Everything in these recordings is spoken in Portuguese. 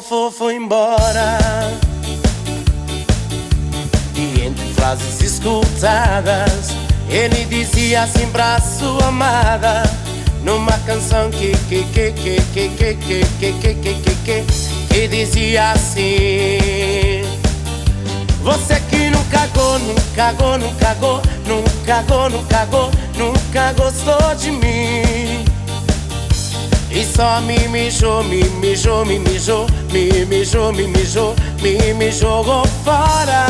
full, mijou, me mijou, me mijou, me mijou, me mijou, me, me fora.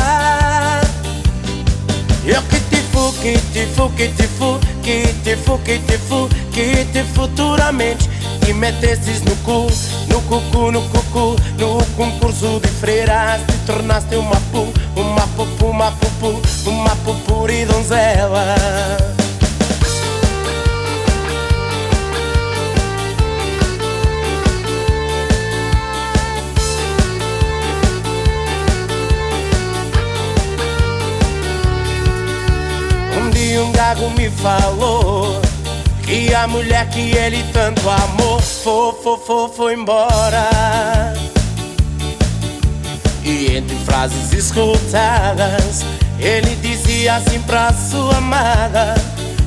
Eu que te fu, que te fu, que te fu, que te fu, que te fu, que te futuramente te metesses no cu, no cucu, no cucu, no concurso de freiras te tornaste uma pu, uma pupu, uma pupu, uma pupuri donzela. Um gago me falou que a mulher que ele tanto amou foi, foi, foi, foi embora. E entre frases escutadas, ele dizia assim pra sua amada.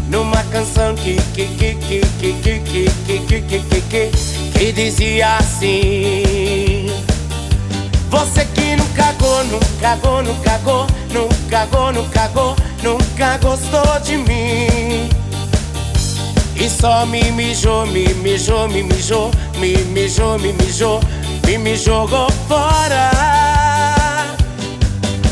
Numa canção que que que que que que que que que que que que dizia assim Você que nunca cagou, nunca cagou, nunca cagou, nunca cagou, nunca cagou nunca gostou de mim. E só me mijou, me mijou, me mijou, me mijou, me mijou, me me jogou fora.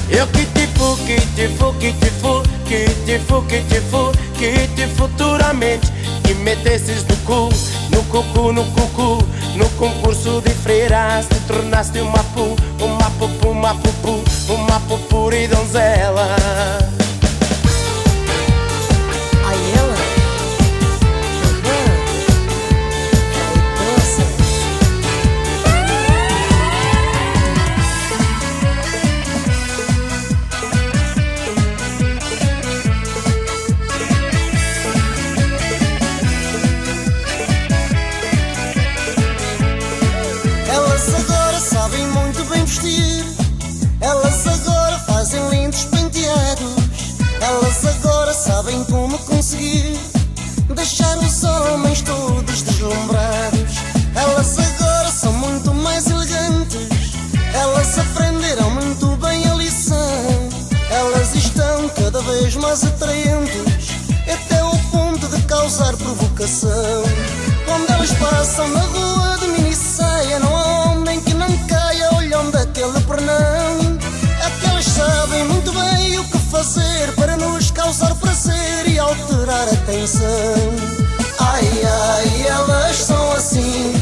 Eu que te fu, que te fu, que te fu, que te fu, que te fu, que te futuramente que metesses no cu, no cucu, no cucu, no concurso de freiras te tornaste uma pu, uma pupu, uma pupu, uma pupuri donzela. Passam na rua de mini saia, não há homem que não caia olhando aquele pernão. Aquelas sabem muito bem o que fazer para nos causar prazer e alterar a tensão. Ai ai, elas são assim.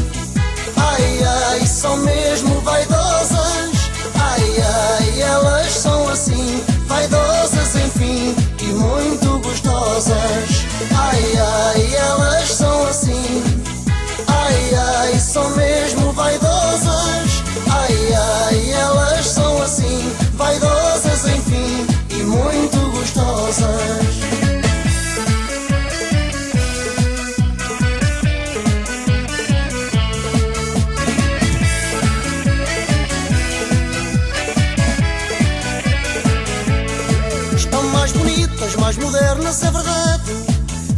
Ai ai, são mesmo vaidosas. Ai ai, elas são assim. Vaidosas, enfim, e muito gostosas. Ai ai, elas gostosas. mais modernas, é verdade.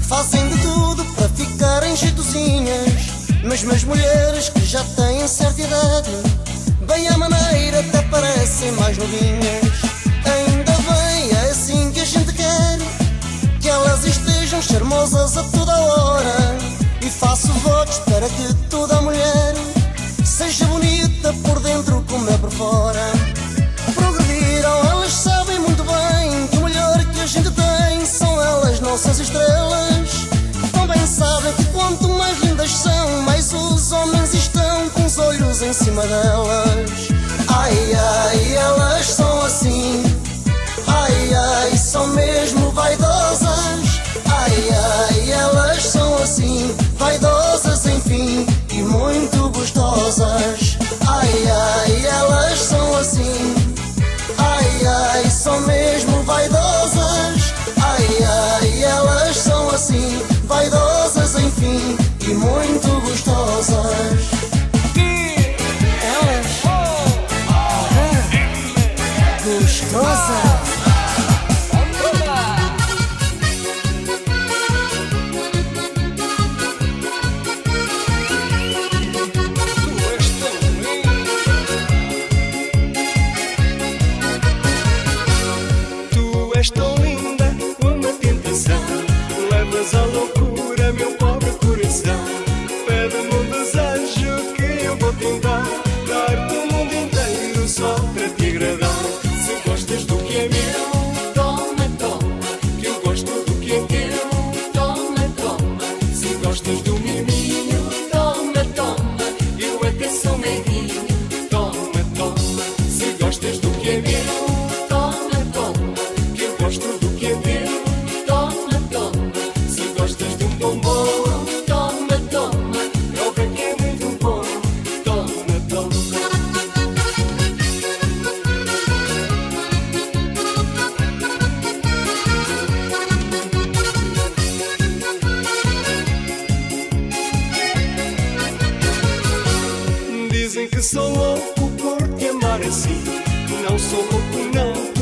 Fazem de tudo para ficarem jeitozinhas. Mesmo as mulheres que já têm certa idade, bem à maneira até parecem mais novinhas. A toda hora. E faço votos para que toda mulher seja bonita por dentro como é por fora. Progrediram, elas sabem muito bem que o melhor que a gente tem são elas, nossas estrelas. Também sabem que quanto mais lindas são, mais os homens estão com os olhos em cima delas. Vaidosas enfim e muito gostosas. Ai ai, elas são assim. Ai ai, são mesmo vaidosas. Ai ai, elas são assim, vaidosas enfim e muito gostosas. que sou louco por te amar assim. Não sou louco, não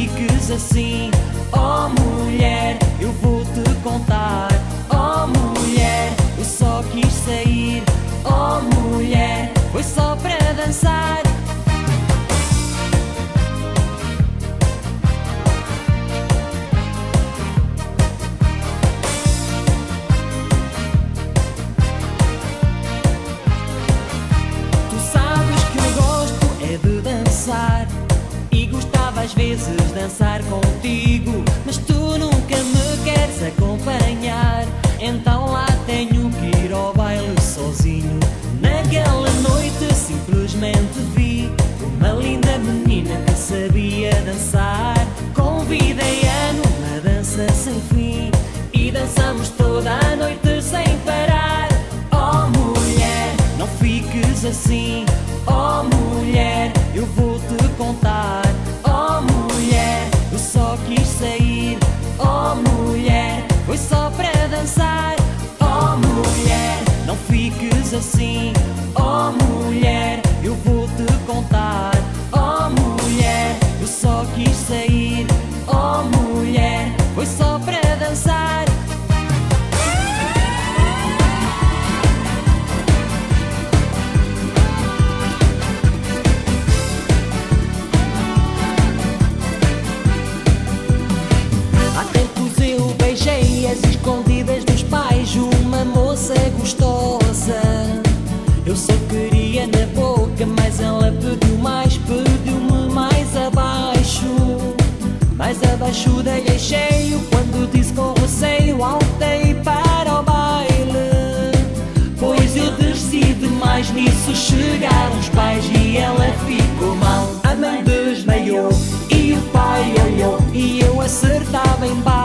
fiques assim. Oh mulher, eu vou te contar. Oh mulher, eu só quis sair. Oh mulher, foi só para dançar. É às vezes dançar contigo Mas tu nunca me queres acompanhar Então lá tenho que ir ao baile sozinho Naquela noite simplesmente vi Uma linda menina que sabia dançar Convidei-a numa dança sem fim E dançamos toda a noite sem parar Oh mulher, não fiques assim. Oh mulher, eu vou te contar. Dançar. Oh mulher, não fiques assim. Oh mulher, Abaixo dei cheio quando disse com receio altei para o baile. Pois eu desci demais nisso chegaram os pais e ela ficou mal. A mãe desmaiou e o pai olhou e eu acertava em baixo.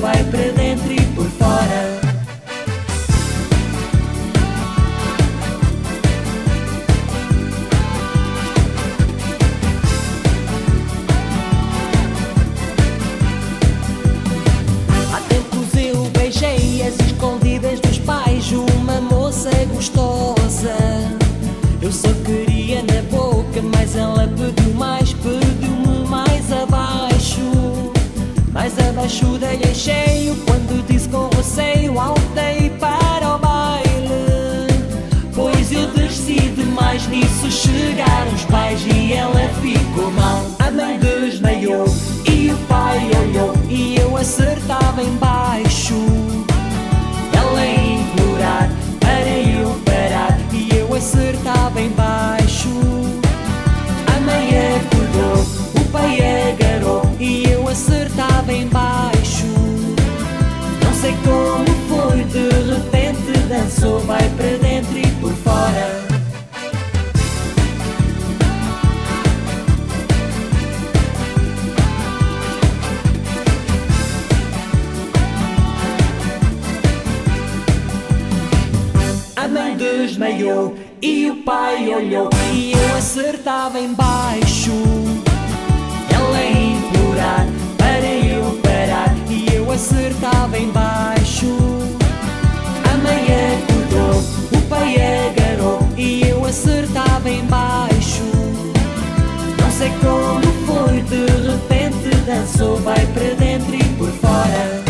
Vai para Mais abaixo dei cheio quando disse com receio altei para o baile. Pois eu desci demais nisso chegaram os pais e ela ficou mal. A mãe desmaiou e o pai olhou e eu acertava em baixo. Ela a implorar para eu parar e eu acertava em vai para dentro e por fora. A mãe desmaiou e o pai olhou e eu acertava em baixo. Ela a implorar para eu parar e eu acertava em baixo. A mãe o pai agarrou e eu acertava em baixo. Não sei como foi, de repente dançou, vai para dentro e por fora.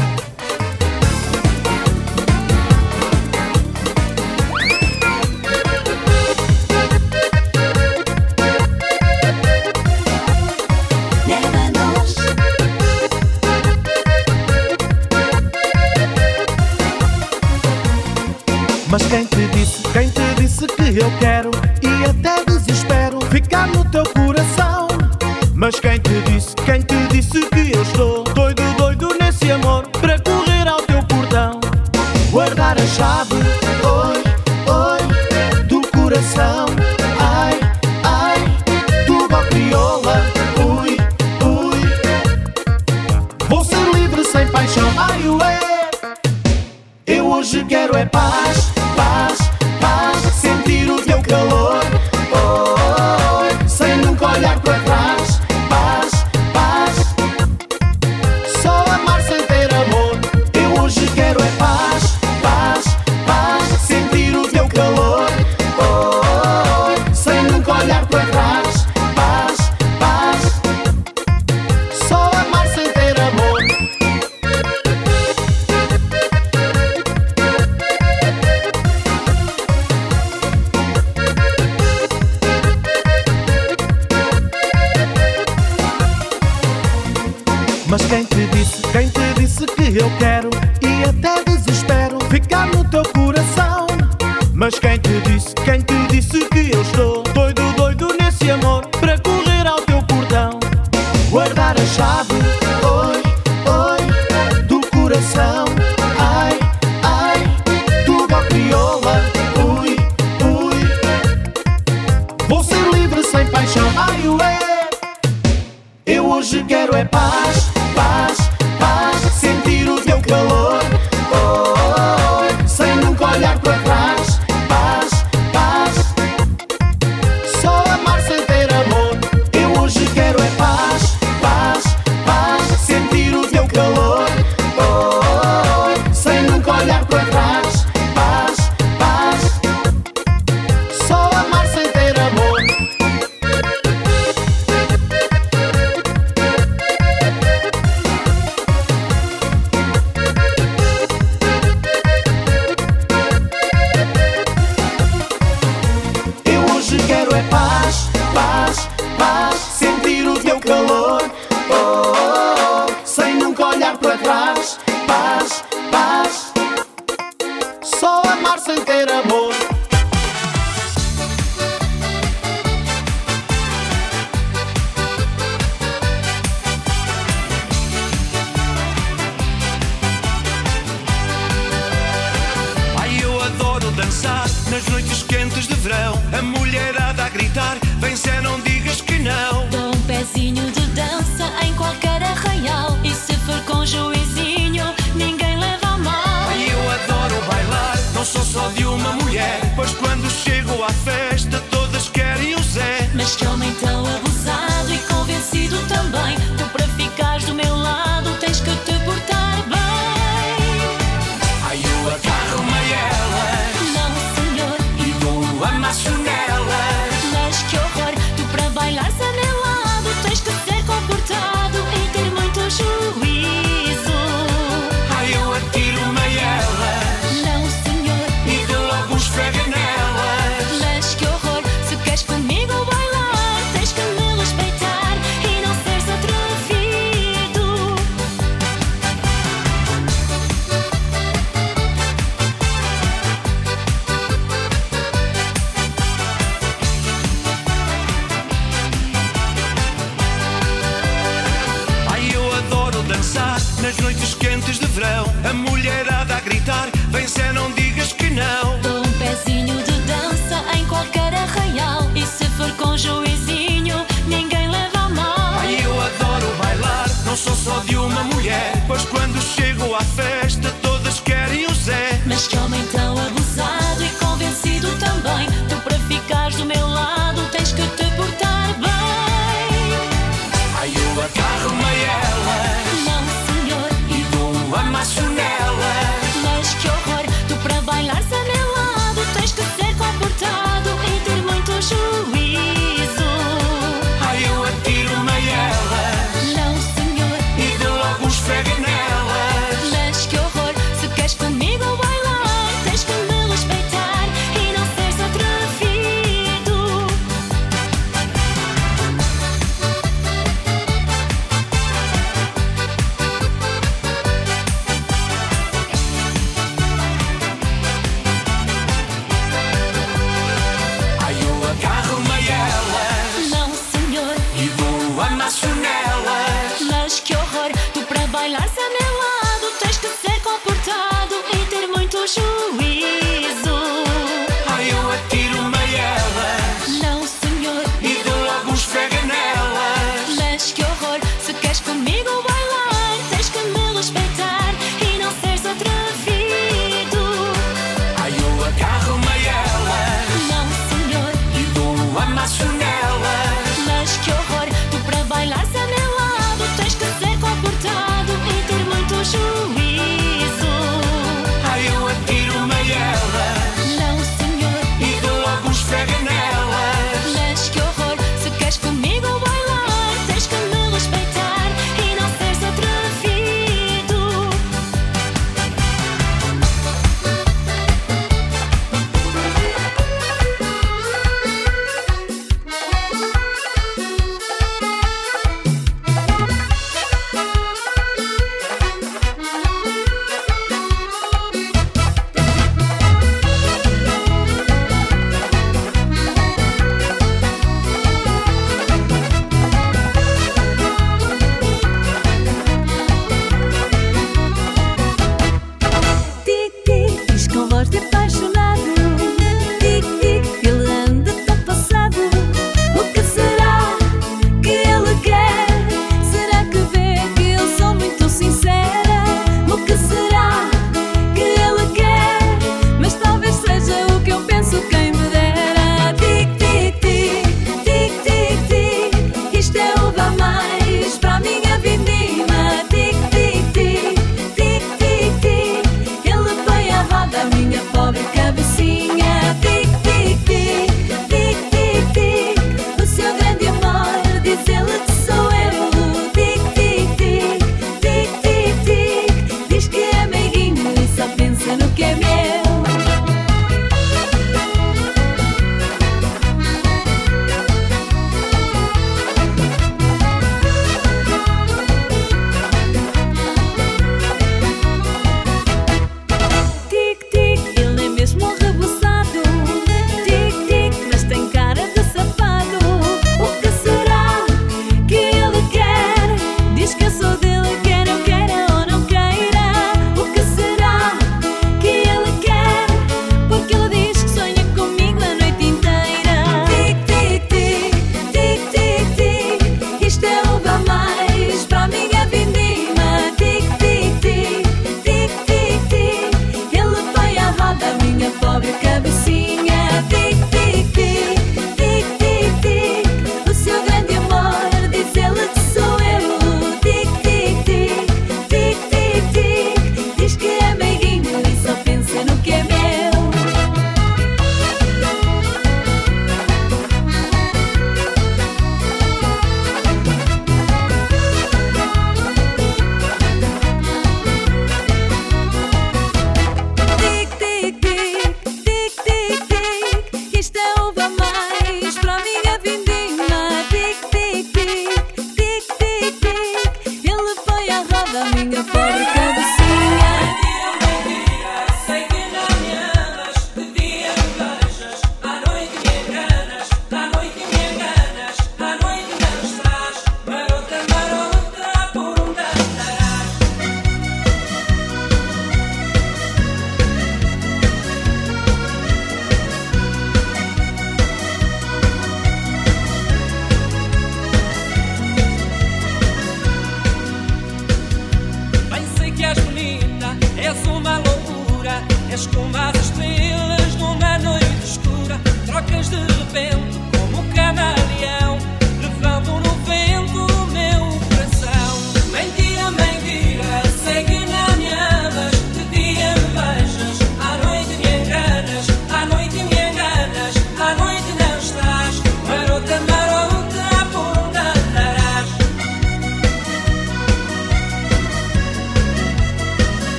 Mas quem te disse, quem te disse que eu quero e até desespero ficar no teu coração? Mas quem te disse, quem te disse que eu estou?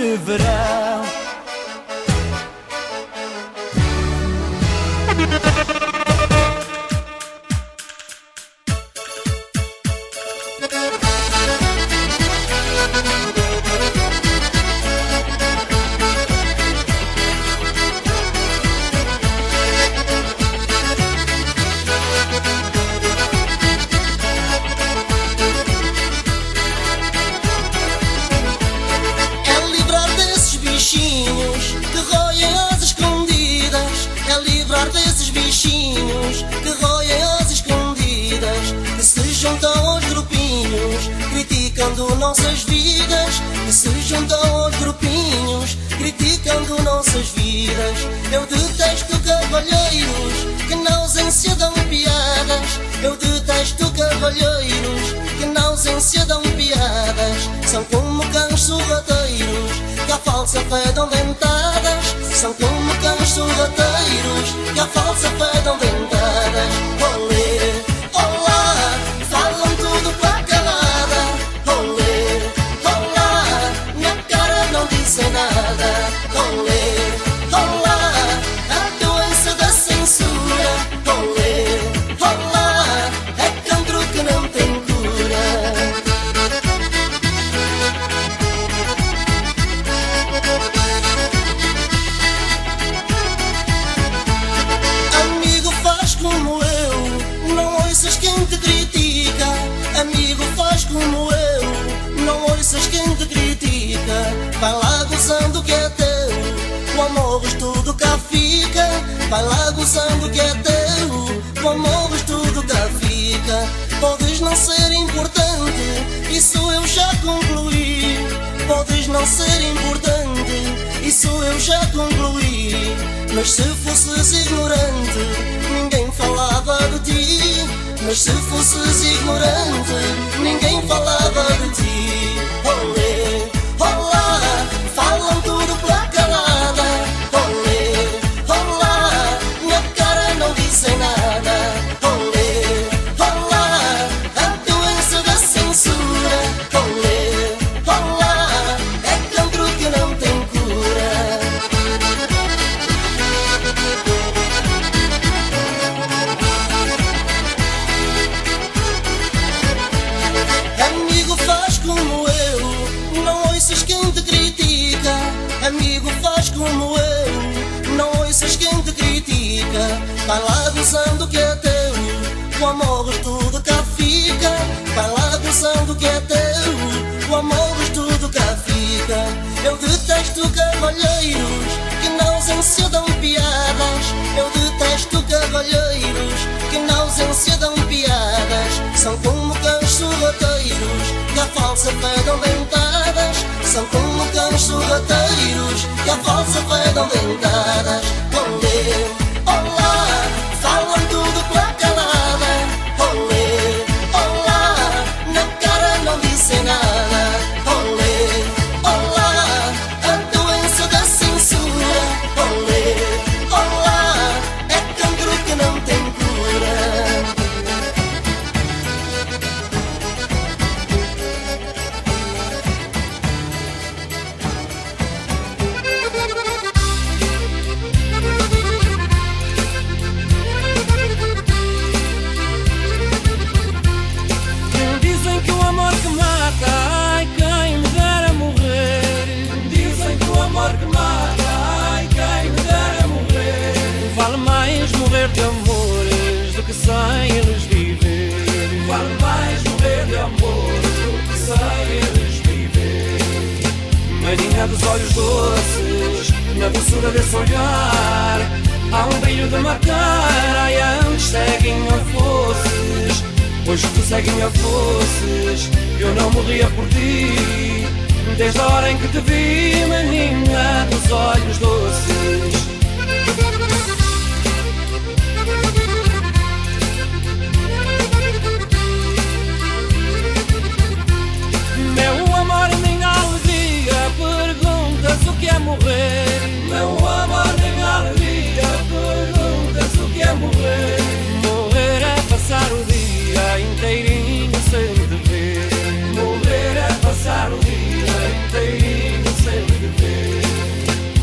De verão. São como cães sorrateiros que a falsa dão dentadas. São como cães sorrateiros que a falsa dão dentadas. Olê, olá, olhar, há um brilho de matar, ai antes seguem a fosses. Hoje tu segue-me a fosses, eu não morria por ti. Desde a hora em que te vi, menina dos olhos doces. É morrer. Meu amor, minha alegria, perguntas o que é morrer. Morrer é passar o dia inteirinho sem te ver. Morrer é passar o dia inteirinho sem te ver.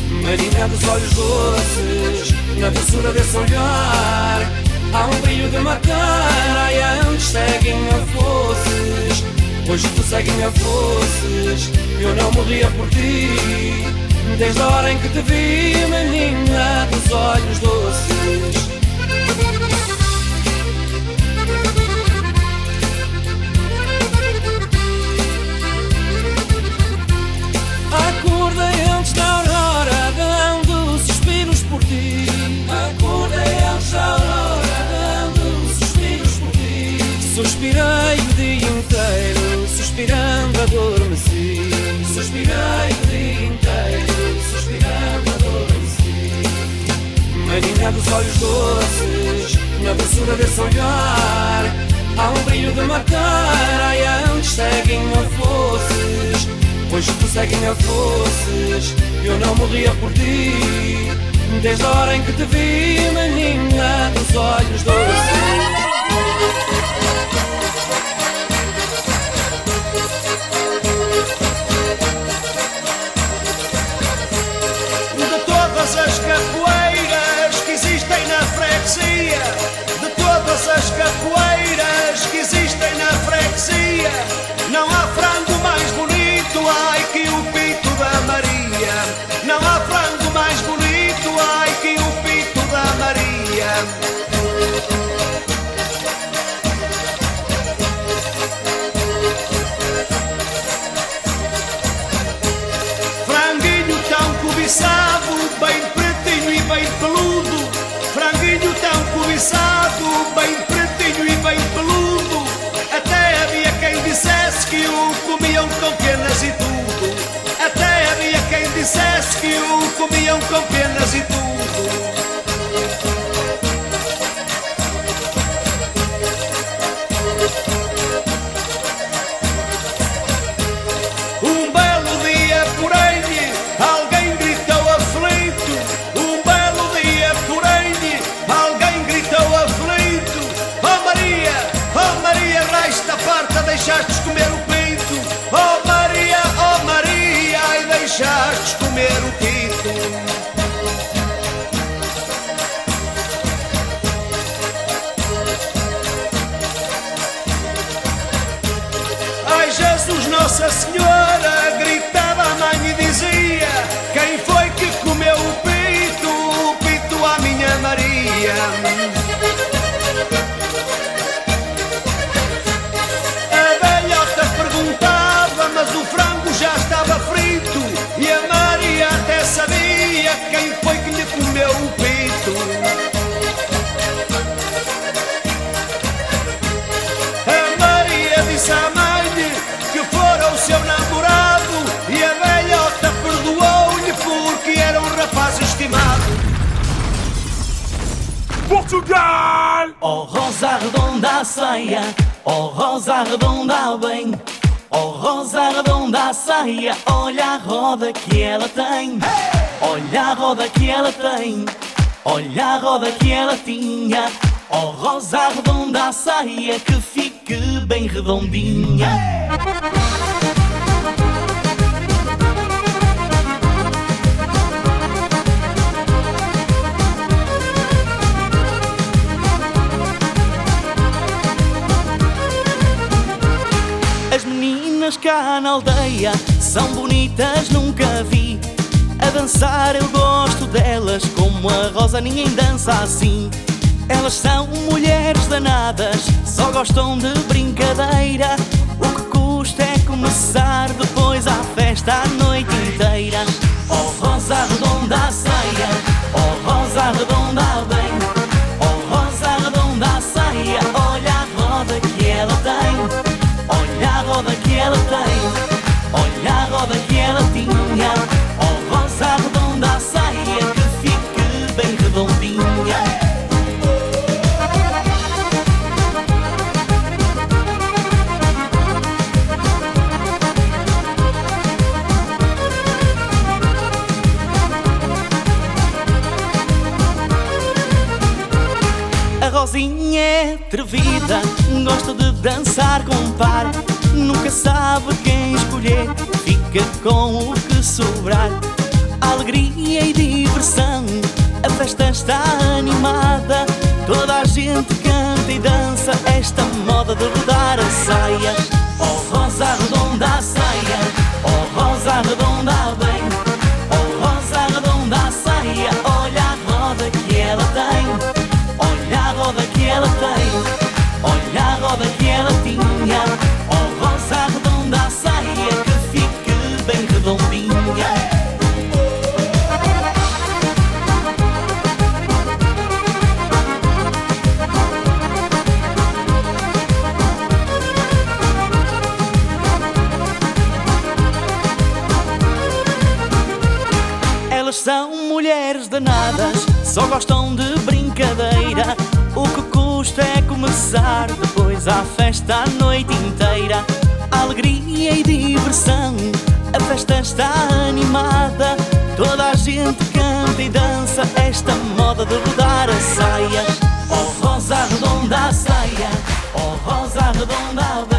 Menina dos olhos doces, na doçura desse olhar, há um brilho de matar, ai antes seguem a fosses. Hoje tu segue-me a fosses, eu não morria por ti. Desde a hora em que te vi, menina dos olhos doces. Acordei antes da aurora, dando suspiros por ti. Acordei antes da aurora, dando suspiros por ti. Suspirei o dia inteiro, suspirando adormeci. Suspirei dos olhos doces, na doçura desse olhar, há um brilho de matar, ai antes seguem a fosses. Hoje tu segue-me a fosses, eu não morria por ti. Desde a hora em que te vi, menina dos olhos doces. Capoeiras que existem na freguesia, não há frango mais bonito, comiam com penas rosa redonda a saia, oh rosa redonda bem. Oh rosa redonda a saia, olha a roda que ela tem. Olha a roda que ela tem, olha a roda que ela tinha. Oh rosa redonda a saia, que fique bem redondinha. São bonitas, nunca vi. A dançar eu gosto delas, como a Rosa ninguém dança assim. Elas são mulheres danadas, só gostam de brincadeira. O que custa é começar depois a festa a noite inteira. Oh Rosa redonda saia, oh Rosa redonda dançar com par. Nunca sabe quem escolher, fica com o que sobrar. Alegria e diversão, a festa está animada. Toda a gente canta e dança esta moda de rodar a saia. Oh rosa redonda saia, gostam de brincadeira. O que custa é começar depois a festa a noite inteira. Alegria e diversão, a festa está animada. Toda a gente canta e dança esta moda de rodar as saias. Oh rosa redonda a saia, oh rosa redonda a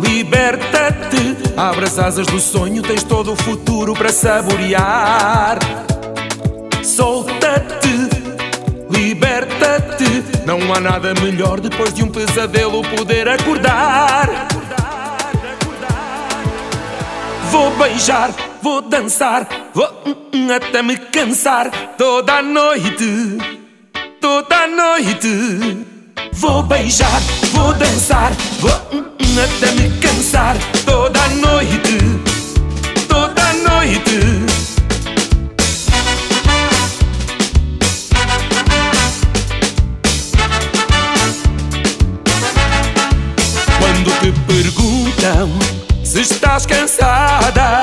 Liberta-te, abre as asas do sonho, tens todo o futuro para saborear. Solta-te, liberta-te. Não há nada melhor depois de um pesadelo poder acordar. Vou beijar, vou dançar, vou hum, hum, até me cansar toda a noite, toda a noite. Vou beijar, vou dançar, vou hum, hum, até me cansar toda noite, toda noite. Quando te perguntam se estás cansada,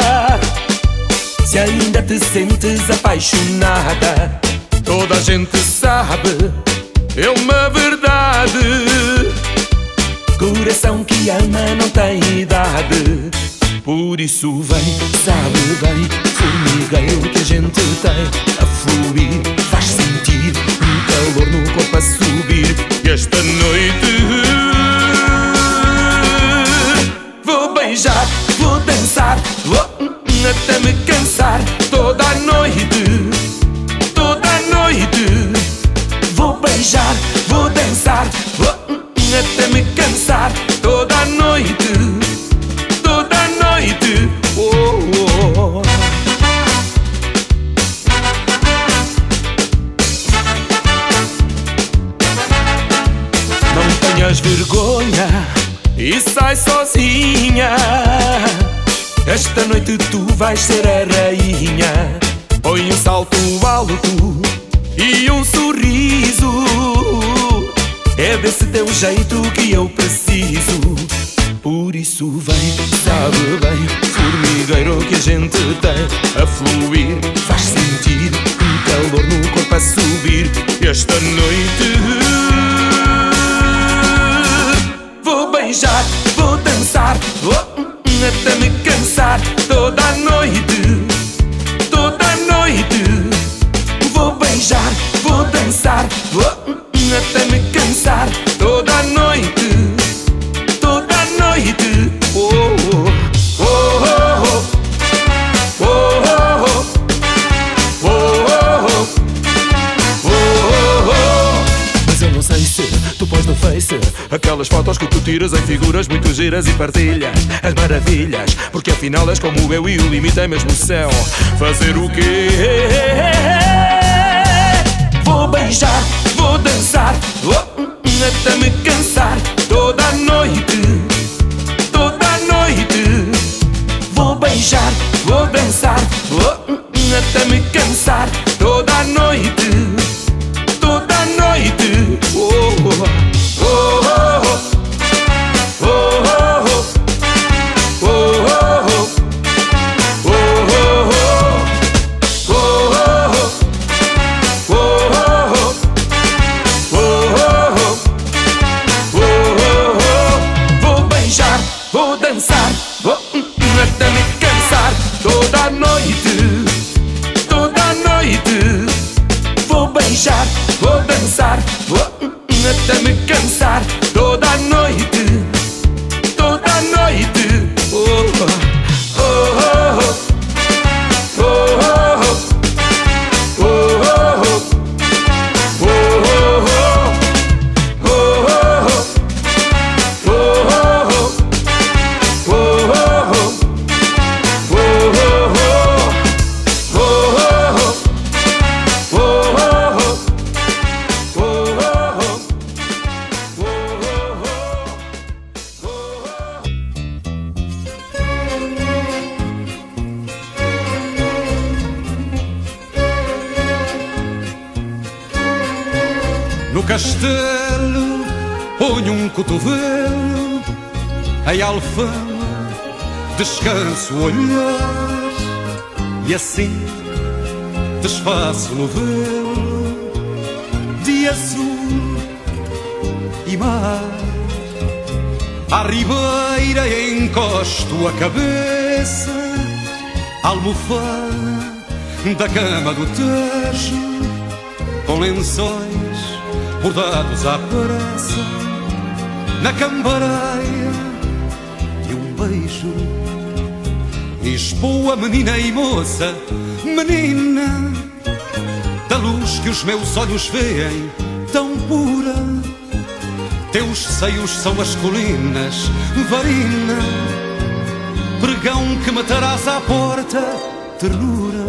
se ainda te sentes apaixonada, toda a gente sabe, é uma verdade. Coração que ama não tem idade. Por isso vem, sabe bem, formigueiro que a gente tem a fluir, faz sentir um calor no corpo a subir. E esta noite Vou beijar, vou dançar, vou hum, hum, até me cansar toda a noite, sai sozinha. Esta noite tu vais ser a rainha. Põe um salto alto e um sorriso. É desse teu jeito que eu preciso. Por isso vem, sabe bem, formigueiro que a gente tem a fluir. Faz sentir um calor no corpo a subir. Esta noite beijar, vou dançar, vou hum, hum, até me cansar. Toda Aquelas fotos que tu tiras em figuras muito giras e partilhas as maravilhas Porque afinal és como eu e o limite é mesmo o céu Fazer o quê? Vou beijar, vou dançar oh, até me cansar toda a noite Toda a noite Vou beijar, vou dançar oh, novelo De azul e mar À ribeira encosto a cabeça Almofada da cama do Tejo Com lençóis bordados à pressa na cambareia de um vejo. Lisboa, menina e moça, menina, que os meus olhos veem, tão pura. Teus seios são as colinas, varina, pregão que matarás à porta, ternura.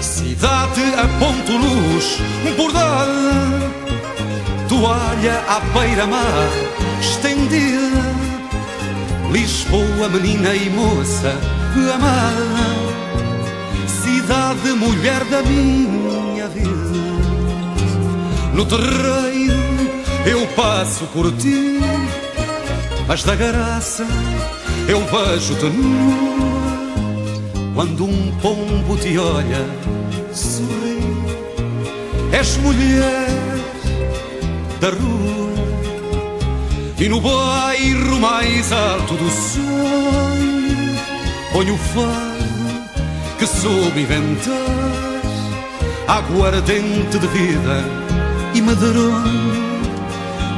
Cidade a ponto luz, bordada, toalha à beira-mar, estendida. Lisboa, menina e moça, amada, cidade, mulher da minha No terreiro eu passo por ti, mas da graça eu vejo-te nua. Quando um pombo te olha, sorri, és mulher da rua. E no bairro mais alto do sonho Ponho o fado que soube inventar Aguardente de vida e medronho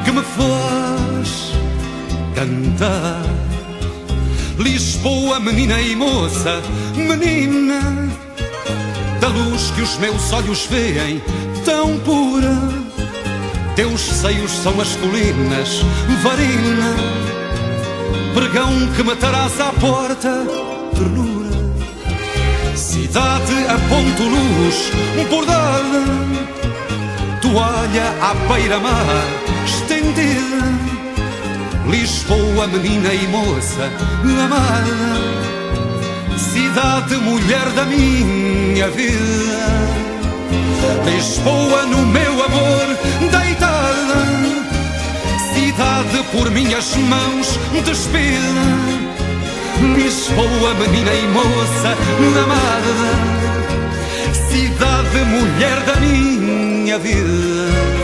Que me faz cantar Lisboa, menina e moça, menina Da luz que os meus olhos veem tão pura teus seios são as colinas, varina, pregão que matarás à porta, ternura. Cidade a ponto luz, bordada, toalha à beira-mar, estendida. Lisboa, menina e moça, amada, cidade, mulher da minha vida. Lisboa no meu amor deitada Cidade por minhas mãos despida Lisboa, menina e moça amada Cidade, mulher da minha vida